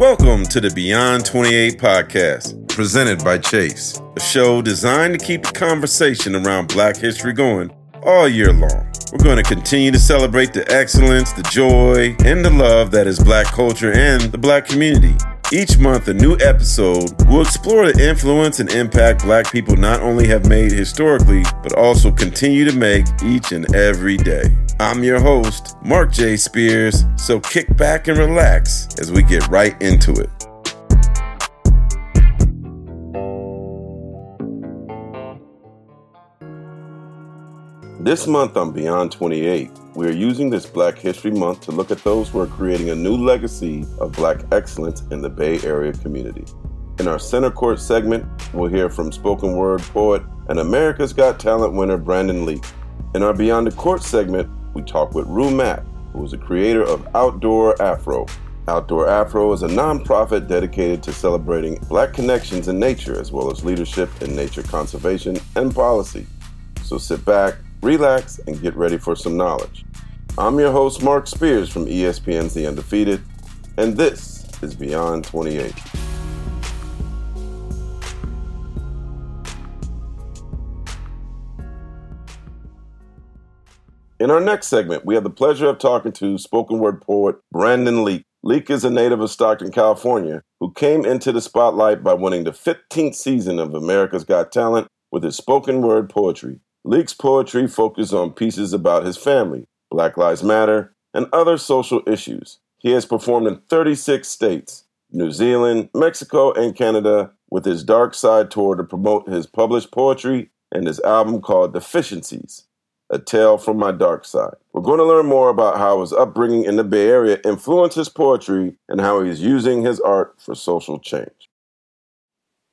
Welcome to the Beyond 28 podcast, presented by Chase, a show designed to keep the conversation around Black history going all year long. We're going to continue to celebrate the excellence, the joy, and the love that is Black culture and the Black community. Each month, a new episode will explore the influence and impact Black people not only have made historically, but also continue to make each and every day. I'm your host, Marc J. Spears, so kick back and relax as we get right into it. This month on Beyond 28, we are using this Black History Month to look at those who are creating a new legacy of Black excellence in the Bay Area community. In our Center Court segment, we'll hear from spoken word poet and America's Got Talent winner Brandon Leake. In our Beyond the Court segment, we talk with Rue Mapp, who is the creator of Outdoor Afro. Outdoor Afro is a nonprofit dedicated to celebrating Black connections in nature as well as leadership in nature conservation and policy. So sit back, relax, and get ready for some knowledge. I'm your host, Marc Spears from ESPN's The Undefeated, and this is Beyond 28. In our next segment, we have the pleasure of talking to spoken word poet Brandon Leake. Leake is a native of Stockton, California, who came into the spotlight by winning the 15th season of America's Got Talent with his spoken word poetry. Leake's poetry focuses on pieces about his family, Black Lives Matter, and other social issues. He has performed in 36 states, New Zealand, Mexico, and Canada with his Dark Side tour to promote his published poetry and his album called Deficiencies, A Tale from My Dark Side. We're going to learn more about how his upbringing in the Bay Area influenced his poetry and how he's using his art for social change.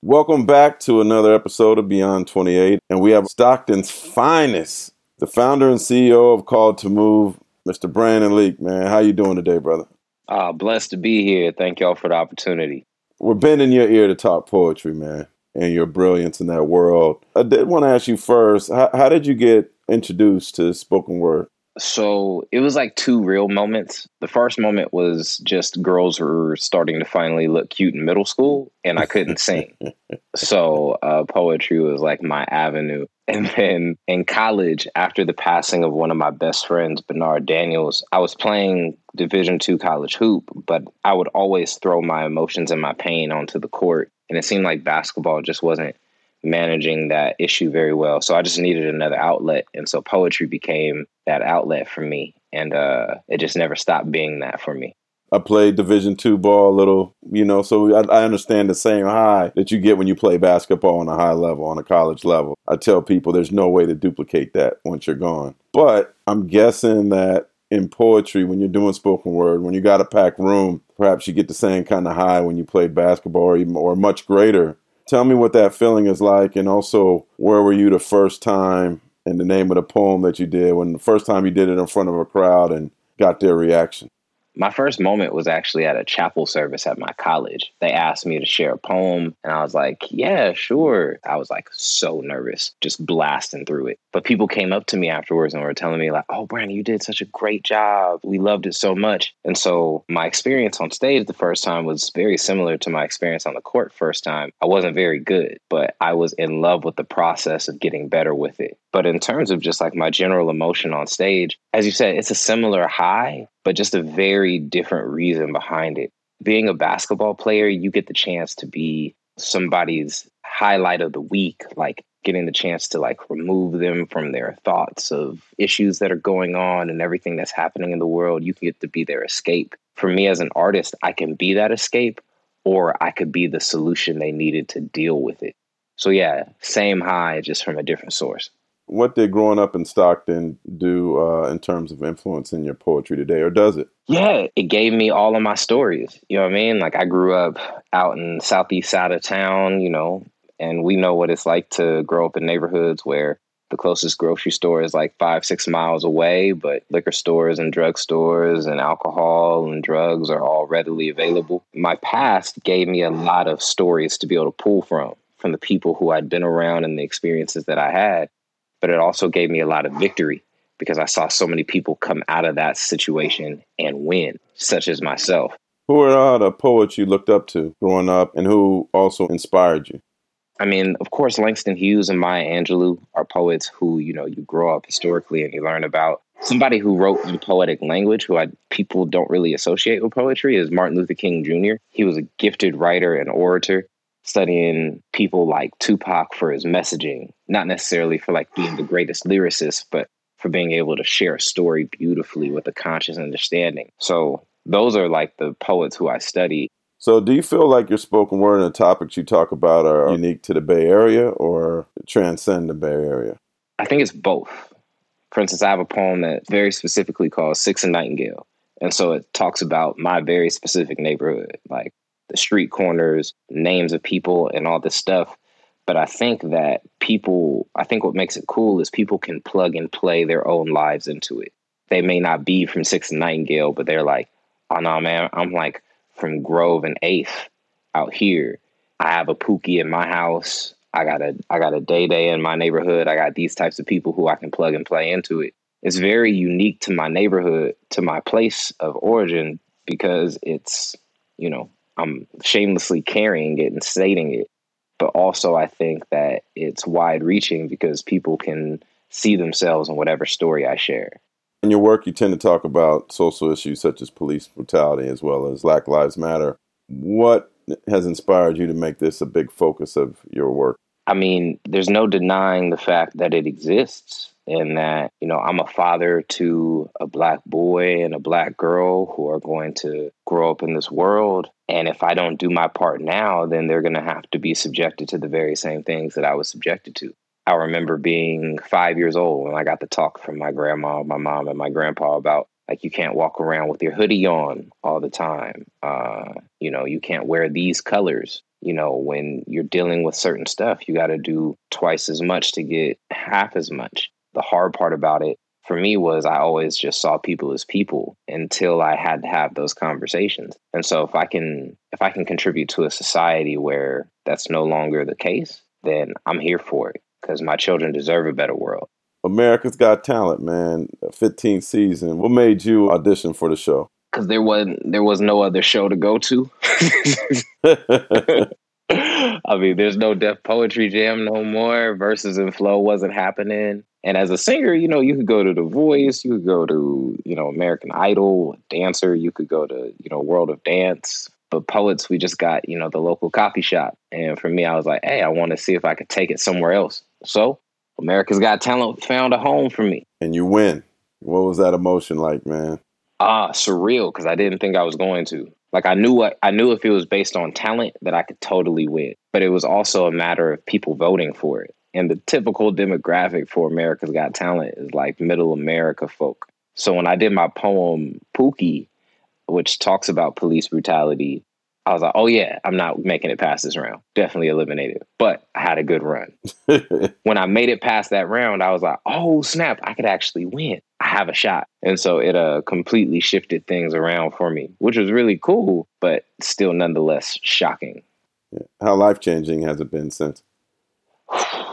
Welcome back to another episode of Beyond 28. And we have Stockton's finest, the founder and CEO of Call to Move, Mr. Brandon Leake. Man, how you doing today, brother? Uh, blessed to be here. Thank y'all for the opportunity. We're bending your ear to talk poetry, man, and your brilliance in that world. I did want to ask you first, how, how did you get introduced to spoken word? So it was like two real moments. The first moment was just girls were starting to finally look cute in middle school, and I couldn't sing. So uh, poetry was like my avenue. And then in college, after the passing of one of my best friends, Bernard Daniels, I was playing Division two college hoop, but I would always throw my emotions and my pain onto the court. And it seemed like basketball just wasn't managing that issue very well. So I just needed another outlet. And so poetry became that outlet for me. And uh, it just never stopped being that for me. I played Division two ball a little, you know, so I, I, understand the same high that you get when you play basketball on a high level, on a college level. I tell people there's no way to duplicate that once you're gone. But I'm guessing that in poetry, when you're doing spoken word, when you got a packed room, perhaps you get the same kind of high when you play basketball or, even, or much greater Tell me what that feeling is like, and also where were you the first time and the name of the poem that you did when the first time you did it in front of a crowd and got their reaction? My first moment was actually at a chapel service at my college. They asked me to share a poem, and I was like, yeah, sure. I was like so nervous, just blasting through it. But people came up to me afterwards and were telling me, like, oh, Brandon, you did such a great job. We loved it so much. And so my experience on stage the first time was very similar to my experience on the court first time. I wasn't very good, but I was in love with the process of getting better with it. But in terms of just like my general emotion on stage, as you said, it's a similar high, but just a very different reason behind it. Being a basketball player, you get the chance to be somebody's highlight of the week, like getting the chance to like remove them from their thoughts of issues that are going on and everything that's happening in the world. You can get to be their escape. For me as an artist, I can be that escape or I could be the solution they needed to deal with it. So yeah, same high, just from a different source what did growing up in Stockton do uh, in terms of influencing your poetry today, or does it? Yeah, it gave me all of my stories. You know what I mean? Like I grew up out in southeast side of town, you know, and we know what it's like to grow up in neighborhoods where the closest grocery store is like five, six miles away, but liquor stores and drug stores and alcohol and drugs are all readily available. My past gave me a lot of stories to be able to pull from, from the people who I'd been around and the experiences that I had but it also gave me a lot of victory because I saw so many people come out of that situation and win, such as myself. Who are the poets you looked up to growing up and who also inspired you? I mean, of course, Langston Hughes and Maya Angelou are poets who, you know, you grow up historically and you learn about. Somebody who wrote in poetic language, who I, people don't really associate with poetry, is Martin Luther King Jr. He was a gifted writer and orator, studying people like Tupac for his messaging, not necessarily for like being the greatest lyricist, but for being able to share a story beautifully with a conscious understanding. So those are like the poets who I study. So, do you feel like your spoken word and the topics you talk about are unique to the Bay Area or transcend the Bay Area? I think it's both. For instance, I have a poem that very specifically called Six and Nightingale. And so it talks about my very specific neighborhood, like the street corners, names of people, and all this stuff. But I think that people, I think what makes it cool is people can plug and play their own lives into it. They may not be from Six and Nightingale, but they're like, oh no, man, I'm like from Grove and Eighth out here. I have a Pookie in my house. I got a I got a day day in my neighborhood. I got these types of people who I can plug and play into it. It's very unique to my neighborhood, to my place of origin, because it's, you know, I'm shamelessly carrying it and stating it. But also I think that it's wide reaching because people can see themselves in whatever story I share. In your work, you tend to talk about social issues such as police brutality as well as Black Lives Matter. What has inspired you to make this a big focus of your work? I mean, there's no denying the fact that it exists and that, you know, I'm a father to a black boy and a black girl who are going to grow up in this world. And if I don't do my part now, then they're going to have to be subjected to the very same things that I was subjected to. I remember being five years old when I got the talk from my grandma, my mom, and my grandpa about like you can't walk around with your hoodie on all the time. Uh, you know, you can't wear these colors. You know, when you're dealing with certain stuff, you got to do twice as much to get half as much. The hard part about it for me was I always just saw people as people until I had to have those conversations. And so if I can if I can contribute to a society where that's no longer the case, then I'm here for it because my children deserve a better world. America's Got Talent, man, 15th season. What made you audition for the show? Because there was there was no other show to go to. I mean, there's no Def Poetry Jam no more. Verses and Flow wasn't happening. And as a singer, you know, you could go to The Voice, you could go to, you know, American Idol, dancer, you could go to, you know, World of Dance, but poets we just got you know the local coffee shop. And for me i was like hey i want to see if i could take it somewhere else. So america's got talent found a home for me. And you win. What was that emotion like man? Ah surreal because i didn't think i was going to. Like i knew what i knew if it was based on talent that i could totally win. But it was also a matter of people voting for it and the typical demographic for america's got talent is like middle america folk so when i did my poem pookie which talks about police brutality. I was like, oh yeah, I'm not making it past this round. Definitely eliminated. But I had a good run. when I made it past that round, I was like, oh snap, I could actually win. I have a shot. And so it uh completely shifted things around for me, which was really cool, but still nonetheless shocking. Yeah. How life changing has it been since?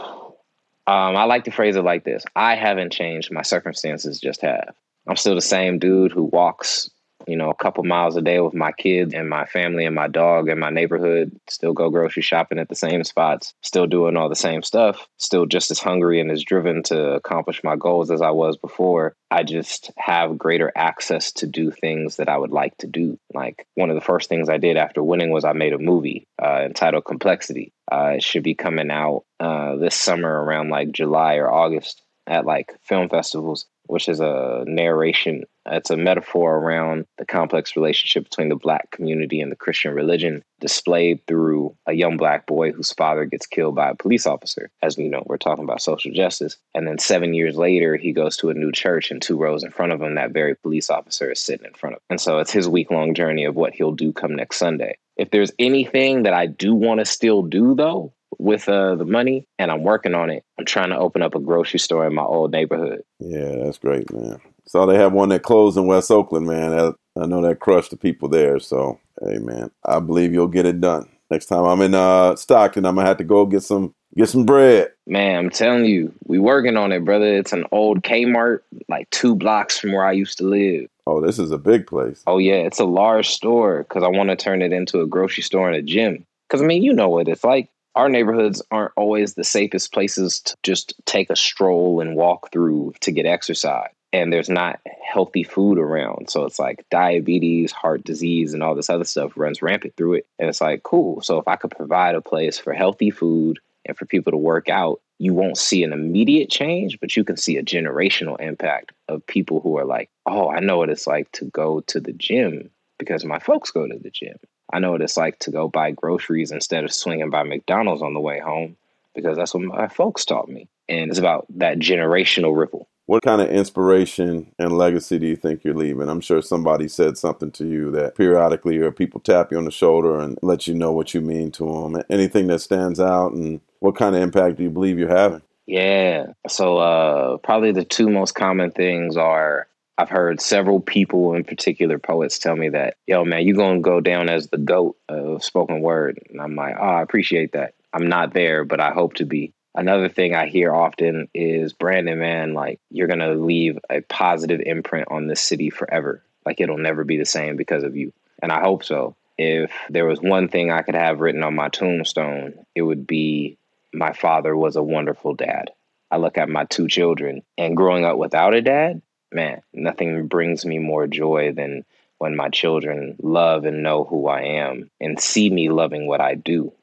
Um, I like to phrase it like this I haven't changed. My circumstances just have. I'm still the same dude who walks you know, a couple miles a day with my kids and my family and my dog and my neighborhood, still go grocery shopping at the same spots, still doing all the same stuff, still just as hungry and as driven to accomplish my goals as I was before. I just have greater access to do things that I would like to do. Like one of the first things I did after winning was I made a movie uh, entitled Complexity. Uh, it should be coming out uh, this summer around like July or August at like film festivals which is a narration. It's a metaphor around the complex relationship between the black community and the Christian religion, displayed through a young black boy whose father gets killed by a police officer. As we know, we're talking about social justice. And then seven years later, he goes to a new church, and two rows in front of him, that very police officer is sitting in front of him. And so it's his week long journey of what he'll do come next Sunday. If there's anything that I do want to still do, though, with uh, the money and I'm working on it. I'm trying to open up a grocery store in my old neighborhood. Yeah, that's great, man. So they have one that closed in West Oakland, man. I know that crushed the people there. So, hey, man, I believe you'll get it done. Next time I'm in uh, Stockton, I'm gonna have to go get some get some bread. Man, I'm telling you, we working on it, brother. It's an old Kmart, like two blocks from where I used to live. Oh, this is a big place. Oh yeah, it's a large store because I want to turn it into a grocery store and a gym. Because I mean, you know what it's like. Our neighborhoods aren't always the safest places to just take a stroll and walk through to get exercise. And there's not healthy food around. So it's like diabetes, heart disease, and all this other stuff runs rampant through it. And it's like, cool. So if I could provide a place for healthy food and for people to work out, you won't see an immediate change, but you can see a generational impact of people who are like, oh, I know what it's like to go to the gym because my folks go to the gym. I know what it's like to go buy groceries instead of swinging by McDonald's on the way home because that's what my folks taught me. And it's about that generational ripple. What kind of inspiration and legacy do you think you're leaving? I'm sure somebody said something to you that periodically or people tap you on the shoulder and let you know what you mean to them. Anything that stands out and what kind of impact do you believe you're having? Yeah. So uh, probably the two most common things are I've heard several people, in particular poets, tell me that, yo, man, you're going to go down as the GOAT of spoken word. And I'm like, oh, I appreciate that. I'm not there, but I hope to be. Another thing I hear often is, Brandon, man, like, you're going to leave a positive imprint on this city forever. Like, it'll never be the same because of you. And I hope so. If there was one thing I could have written on my tombstone, it would be, my father was a wonderful dad. I look at my two children, and growing up without a dad, man, nothing brings me more joy than when my children love and know who I am and see me loving what I do.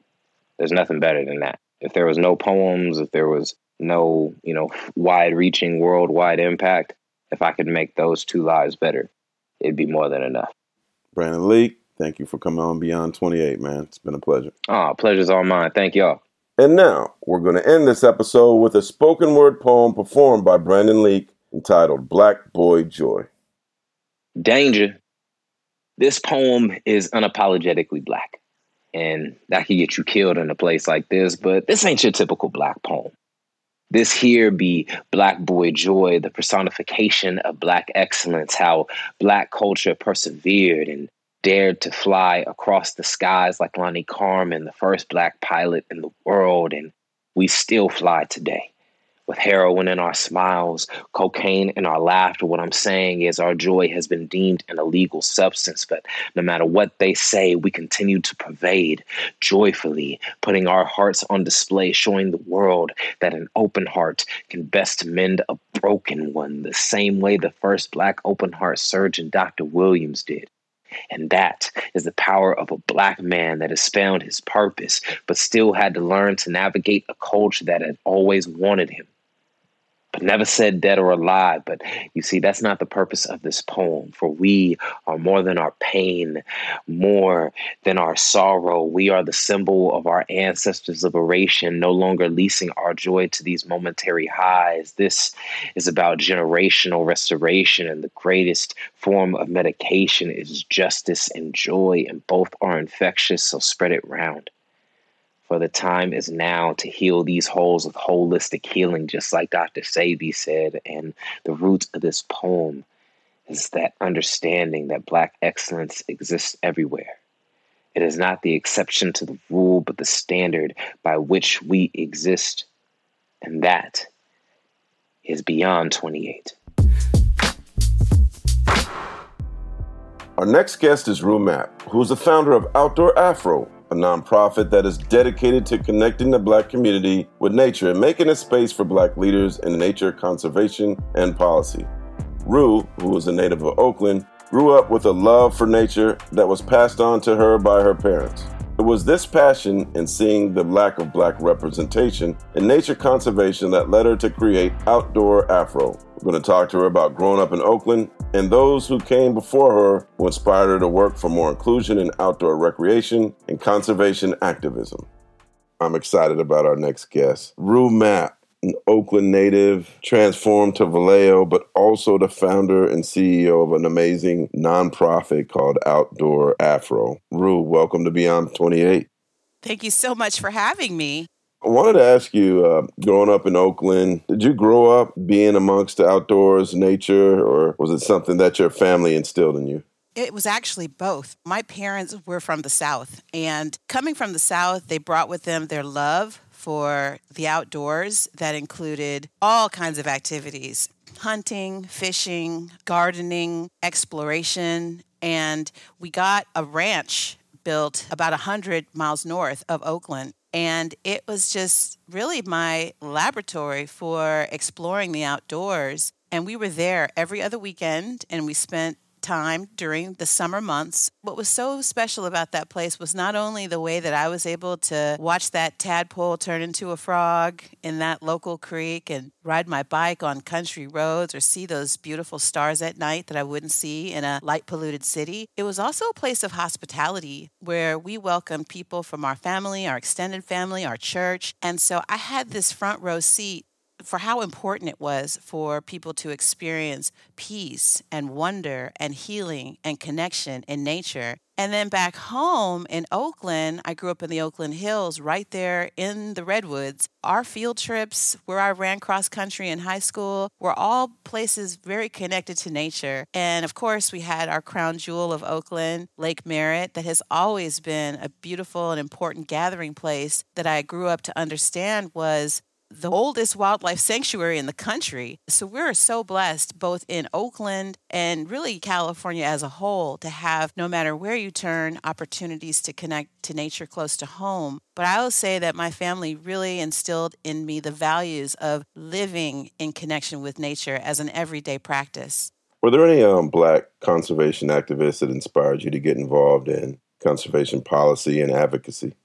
There's nothing better than that. If there was no poems, if there was no, you know, wide reaching worldwide impact, if I could make those two lives better, it'd be more than enough. Brandon Leake, thank you for coming on Beyond 28, man. It's been a pleasure. Oh, pleasure's all mine. Thank y'all. And now we're going to end this episode with a spoken word poem performed by Brandon Leake entitled Black Boy Joy. Danger. This poem is unapologetically black. And that could get you killed in a place like this, but this ain't your typical black poem. This here be Black Boy Joy, the personification of Black excellence, how Black culture persevered and dared to fly across the skies like Lonnie Carmen, the first Black pilot in the world, and we still fly today with heroin in our smiles, cocaine in our laughter. What I'm saying is our joy has been deemed an illegal substance, but no matter what they say, we continue to pervade joyfully, putting our hearts on display, showing the world that an open heart can best mend a broken one, the same way the first black open heart surgeon, Dr. Williams, did. And that is the power of a black man that has found his purpose, but still had to learn to navigate a culture that had always wanted him but never said dead or alive. But you see, that's not the purpose of this poem. For we are more than our pain, more than our sorrow. We are the symbol of our ancestors' liberation, no longer leasing our joy to these momentary highs. This is about generational restoration, and the greatest form of medication is justice and joy, and both are infectious, so spread it round. For the time is now to heal these holes with holistic healing, just like Dr. Sebi said. And the root of this poem is that understanding that Black excellence exists everywhere. It is not the exception to the rule, but the standard by which we exist. And that is beyond 28. Our next guest is Rue Mapp, who is the founder of Outdoor Afro, a nonprofit that is dedicated to connecting the black community with nature and making a space for black leaders in nature conservation and policy. Rue, who is a native of Oakland, grew up with a love for nature that was passed on to her by her parents. It was this passion and seeing the lack of black representation in nature conservation that led her to create Outdoor Afro. We're going to talk to her about growing up in Oakland and those who came before her who inspired her to work for more inclusion in outdoor recreation and conservation activism. I'm excited about our next guest, Rue Mapp an Oakland native, transformed to Vallejo, but also the founder and CEO of an amazing nonprofit called Outdoor Afro. Rue, welcome to Beyond 28. Thank you so much for having me. I wanted to ask you, uh, growing up in Oakland, did you grow up being amongst the outdoors, nature, or was it something that your family instilled in you? It was actually both. My parents were from the South, and coming from the South, they brought with them their love for the outdoors that included all kinds of activities hunting, fishing, gardening, exploration, and we got a ranch built about 100 miles north of Oakland. And it was just really my laboratory for exploring the outdoors. And we were there every other weekend and we spent time during the summer months. What was so special about that place was not only the way that I was able to watch that tadpole turn into a frog in that local creek and ride my bike on country roads or see those beautiful stars at night that I wouldn't see in a light polluted city. It was also a place of hospitality where we welcomed people from our family, our extended family, our church. And so I had this front row seat for how important it was for people to experience peace and wonder and healing and connection in nature. And then back home in Oakland, I grew up in the Oakland Hills, right there in the Redwoods. Our field trips, where I ran cross country in high school, were all places very connected to nature. And of course, we had our crown jewel of Oakland, Lake Merritt, that has always been a beautiful and important gathering place that I grew up to understand was the oldest wildlife sanctuary in the country. So we're so blessed, both in Oakland and really California as a whole, to have, no matter where you turn, opportunities to connect to nature close to home. But I will say that my family really instilled in me the values of living in connection with nature as an everyday practice. Were there any um, Black conservation activists that inspired you to get involved in conservation policy and advocacy?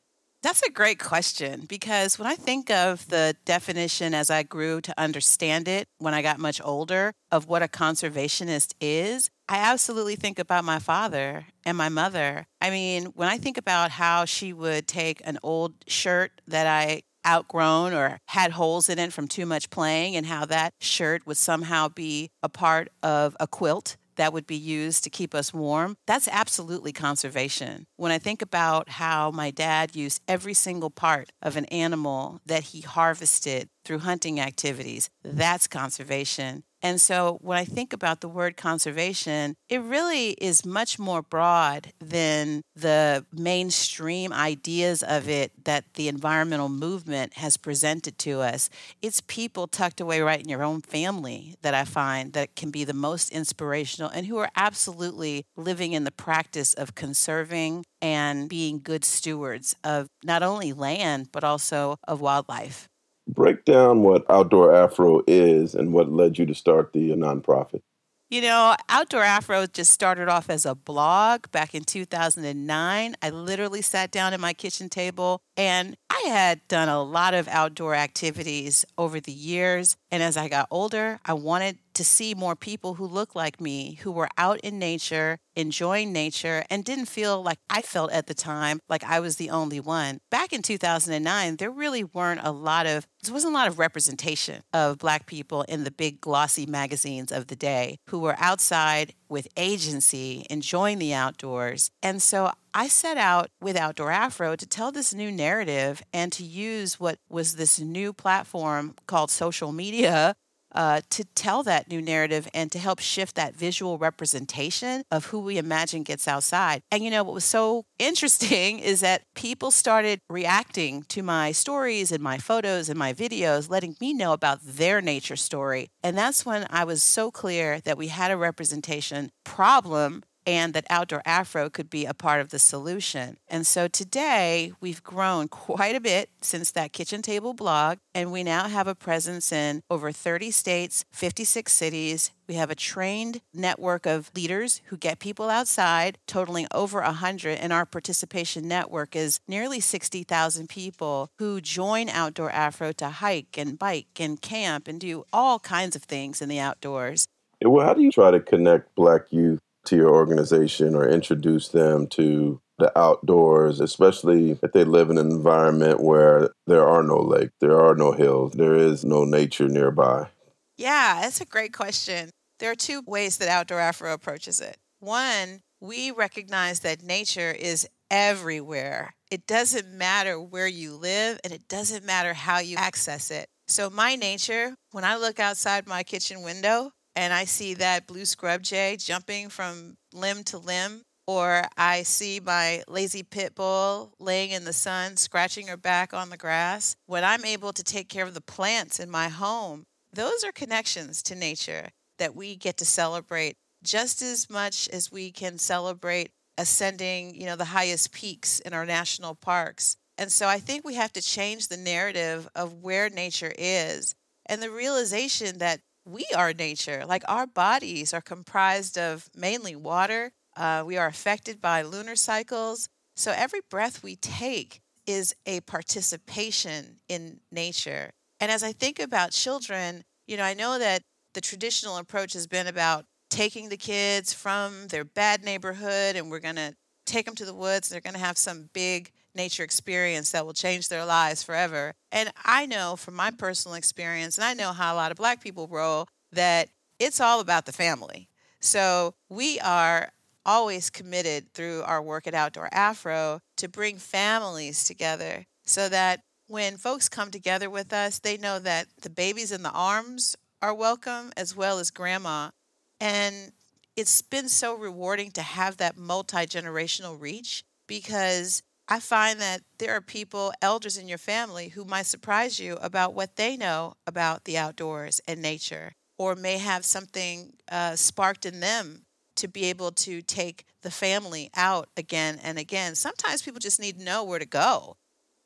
That's a great question because when I think of the definition as I grew to understand it when I got much older of what a conservationist is, I absolutely think about my father and my mother. I mean, when I think about how she would take an old shirt that I outgrown or had holes in it from too much playing and how that shirt would somehow be a part of a quilt that would be used to keep us warm, that's absolutely conservation. When I think about how my dad used every single part of an animal that he harvested through hunting activities, that's conservation. And so when I think about the word conservation, it really is much more broad than the mainstream ideas of it that the environmental movement has presented to us. It's people tucked away right in your own family that I find that can be the most inspirational and who are absolutely living in the practice of conserving and being good stewards of not only land, but also of wildlife break down what Outdoor Afro is and what led you to start the nonprofit. You know, Outdoor Afro just started off as a blog back in 2009. I literally sat down at my kitchen table and I had done a lot of outdoor activities over the years. And as I got older, I wanted to see more people who looked like me, who were out in nature, enjoying nature, and didn't feel like I felt at the time like I was the only one. Back in 2009, there really weren't a lot of, there wasn't a lot of representation of Black people in the big glossy magazines of the day who were outside with agency, enjoying the outdoors. And so I set out with Outdoor Afro to tell this new narrative and to use what was this new platform called social media uh, to tell that new narrative and to help shift that visual representation of who we imagine gets outside. And you know, what was so interesting is that people started reacting to my stories and my photos and my videos, letting me know about their nature story. And that's when I was so clear that we had a representation problem and that Outdoor Afro could be a part of the solution. And so today we've grown quite a bit since that kitchen table blog, and we now have a presence in over 30 states, 56 cities. We have a trained network of leaders who get people outside, totaling over 100, and our participation network is nearly 60,000 people who join Outdoor Afro to hike and bike and camp and do all kinds of things in the outdoors. Well, how do you try to connect Black youth to your organization or introduce them to the outdoors, especially if they live in an environment where there are no lakes, there are no hills, there is no nature nearby? Yeah, that's a great question. There are two ways that Outdoor Afro approaches it. One, we recognize that nature is everywhere. It doesn't matter where you live and it doesn't matter how you access it. So, my nature, when I look outside my kitchen window, and I see that blue scrub jay jumping from limb to limb, or I see my lazy pit bull laying in the sun, scratching her back on the grass, when I'm able to take care of the plants in my home, those are connections to nature that we get to celebrate just as much as we can celebrate ascending, you know, the highest peaks in our national parks. And so I think we have to change the narrative of where nature is and the realization that we are nature. Like our bodies are comprised of mainly water. Uh, we are affected by lunar cycles. So every breath we take is a participation in nature. And as I think about children, you know, I know that the traditional approach has been about taking the kids from their bad neighborhood and we're going to take them to the woods. They're going to have some big nature experience that will change their lives forever. And I know from my personal experience, and I know how a lot of black people roll, that it's all about the family. So we are always committed through our work at Outdoor Afro to bring families together so that when folks come together with us, they know that the babies in the arms are welcome as well as grandma. And it's been so rewarding to have that multi generational reach because I find that there are people, elders in your family, who might surprise you about what they know about the outdoors and nature, or may have something uh, sparked in them to be able to take the family out again and again. Sometimes people just need to know where to go.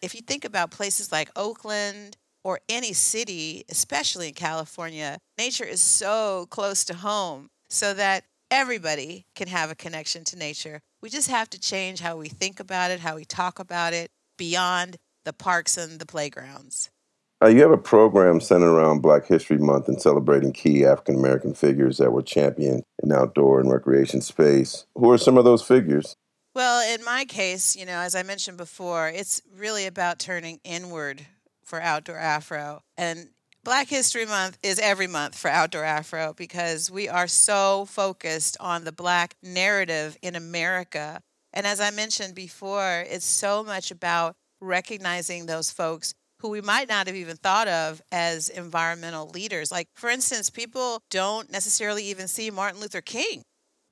If you think about places like Oakland or any city, especially in California, nature is so close to home so that everybody can have a connection to nature. We just have to change how we think about it, how we talk about it beyond the parks and the playgrounds. Uh, you have a program centered around Black History Month and celebrating key African American figures that were championed in outdoor and recreation space. Who are some of those figures? Well, in my case, you know, as I mentioned before, it's really about turning inward for Outdoor Afro. And Black History Month is every month for Outdoor Afro because we are so focused on the Black narrative in America. And as I mentioned before, it's so much about recognizing those folks who we might not have even thought of as environmental leaders. Like, for instance, people don't necessarily even see Martin Luther King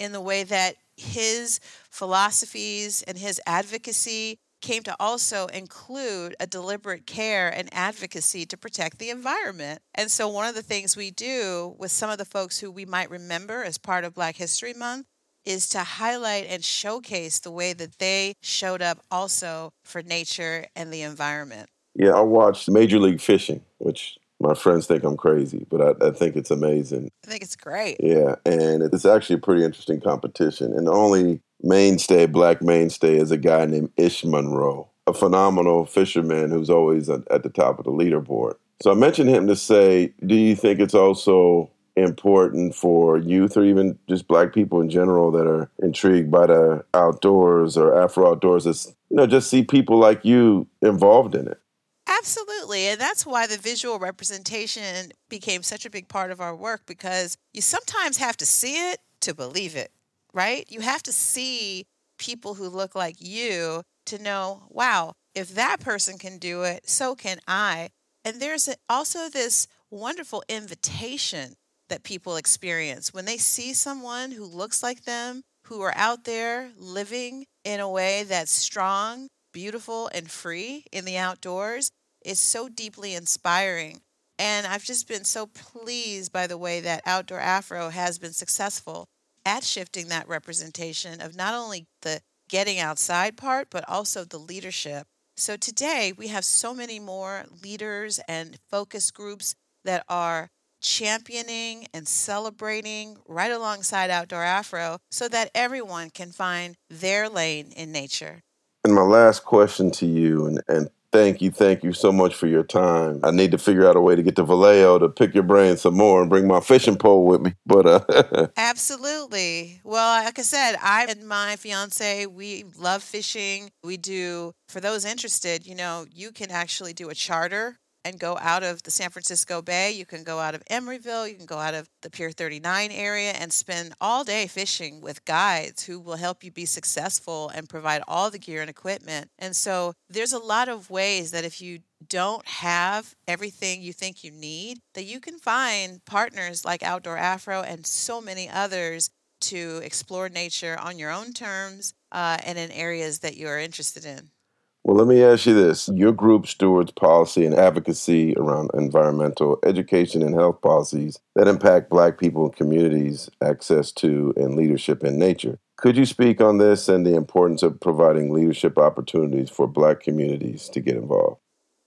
in the way that his philosophies and his advocacy came to also include a deliberate care and advocacy to protect the environment. And so, one of the things we do with some of the folks who we might remember as part of Black History Month is to highlight and showcase the way that they showed up also for nature and the environment. Yeah, I watched Major League Fishing, which my friends think I'm crazy, but I, I, think it's amazing. I think it's great. Yeah, and it's actually a pretty interesting competition. And the only mainstay, black mainstay, is a guy named Ish Monroe, a phenomenal fisherman who's always at, the top of the leaderboard. So I mentioned him to say, do you think it's also important for youth or even just black people in general that are intrigued by the outdoors or Afro outdoors? Is you know, just see people like you involved in it. Absolutely. And that's why the visual representation became such a big part of our work because you sometimes have to see it to believe it, right? You have to see people who look like you to know, wow, if that person can do it, so can I. And there's also this wonderful invitation that people experience when they see someone who looks like them, who are out there living in a way that's strong, beautiful, and free in the outdoors is so deeply inspiring. And I've just been so pleased by the way that Outdoor Afro has been successful at shifting that representation of not only the getting outside part, but also the leadership. So today we have so many more leaders and focus groups that are championing and celebrating right alongside Outdoor Afro so that everyone can find their lane in nature. And my last question to you, and, and Thank you, thank you so much for your time. I need to figure out a way to get to Vallejo to pick your brain some more and bring my fishing pole with me. But uh Absolutely. Well, like I said, I and my fiance, we love fishing. We do for those interested, you know, you can actually do a charter and go out of the San Francisco Bay. You can go out of Emeryville. You can go out of the Pier 39 area and spend all day fishing with guides who will help you be successful and provide all the gear and equipment. And so there's a lot of ways that if you don't have everything you think you need, that you can find partners like Outdoor Afro and so many others to explore nature on your own terms uh, and in areas that you're interested in. Well, let me ask you this. Your group stewards policy and advocacy around environmental education and health policies that impact Black people and communities' access to and leadership in nature. Could you speak on this and the importance of providing leadership opportunities for Black communities to get involved?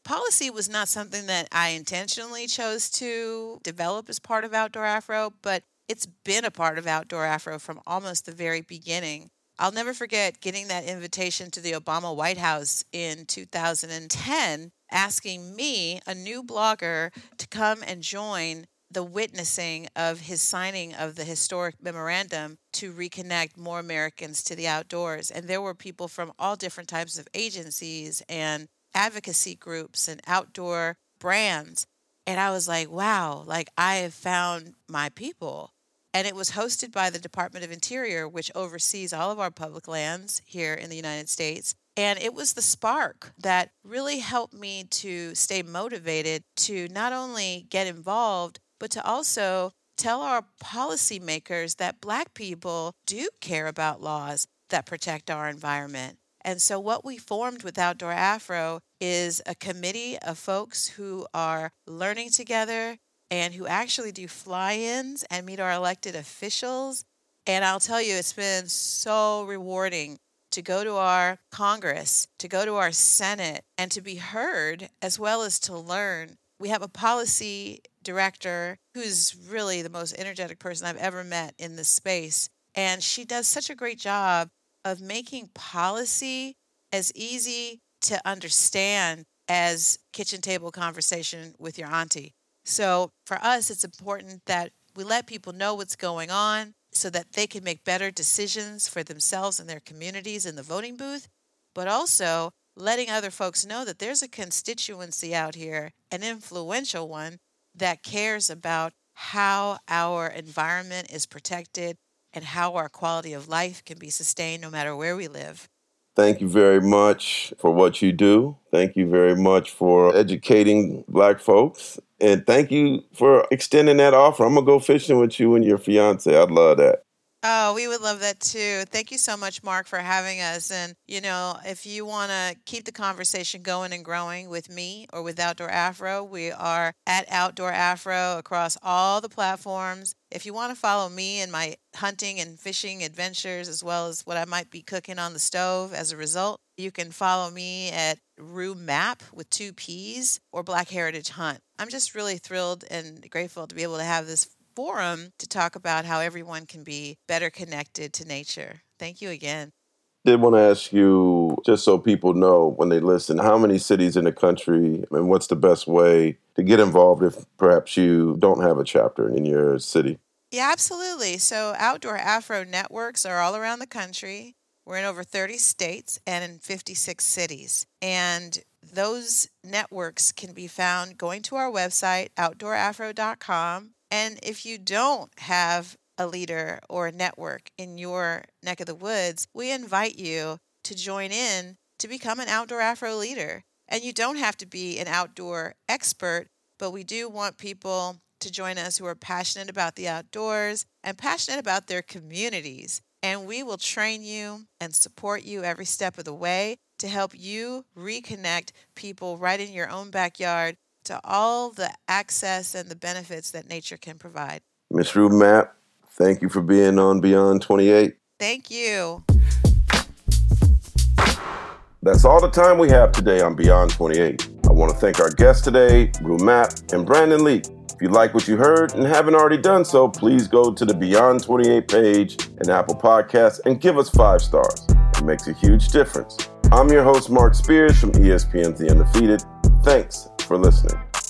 Policy was not something that I intentionally chose to develop as part of Outdoor Afro, but it's been a part of Outdoor Afro from almost the very beginning. I'll never forget getting that invitation to the Obama White House in 2010, asking me, a new blogger, to come and join the witnessing of his signing of the historic memorandum to reconnect more Americans to the outdoors. And there were people from all different types of agencies and advocacy groups and outdoor brands. And I was like, wow, like I have found my people. And it was hosted by the Department of Interior, which oversees all of our public lands here in the United States. And it was the spark that really helped me to stay motivated to not only get involved, but to also tell our policymakers that Black people do care about laws that protect our environment. And so, what we formed with Outdoor Afro is a committee of folks who are learning together and who actually do fly ins and meet our elected officials. And I'll tell you, it's been so rewarding to go to our Congress, to go to our Senate, and to be heard as well as to learn. We have a policy director who's really the most energetic person I've ever met in this space. And she does such a great job of making policy as easy to understand as kitchen table conversation with your auntie. So for us, it's important that we let people know what's going on so that they can make better decisions for themselves and their communities in the voting booth, but also letting other folks know that there's a constituency out here, an influential one, that cares about how our environment is protected and how our quality of life can be sustained no matter where we live. Thank you very much for what you do. Thank you very much for educating black folks. And thank you for extending that offer. I'm going to go fishing with you and your fiance. I'd love that. Oh, we would love that too. Thank you so much, Marc, for having us. And, you know, if you want to keep the conversation going and growing with me or with Outdoor Afro, we are at Outdoor Afro across all the platforms. If you want to follow me and my hunting and fishing adventures, as well as what I might be cooking on the stove as a result, you can follow me at Rue Mapp with two P's or Black Heritage Hunt. I'm just really thrilled and grateful to be able to have this forum to talk about how everyone can be better connected to nature. Thank you again. Did want to ask you, just so people know when they listen, how many cities in the country and what's the best way to get involved if perhaps you don't have a chapter in your city? Yeah, absolutely. So, Outdoor Afro networks are all around the country. We're in over 30 states and in 56 cities. And those networks can be found going to our website, outdoorafro.com, and if you don't have a leader or a network in your neck of the woods, we invite you to join in to become an outdoor Afro leader. And you don't have to be an outdoor expert, but we do want people to join us who are passionate about the outdoors and passionate about their communities. And we will train you and support you every step of the way to help you reconnect people right in your own backyard to all the access and the benefits that nature can provide. Ms. Rue Mapp, thank you for being on Beyond 28. Thank you. That's all the time we have today on Beyond 28. I want to thank our guests today, Rue Mapp and Brandon Leake. If you like what you heard and haven't already done so, please go to the Beyond 28 page in Apple Podcasts and give us five stars. It makes a huge difference. I'm your host, Marc Spears from ESPN's The Undefeated. Thanks for listening.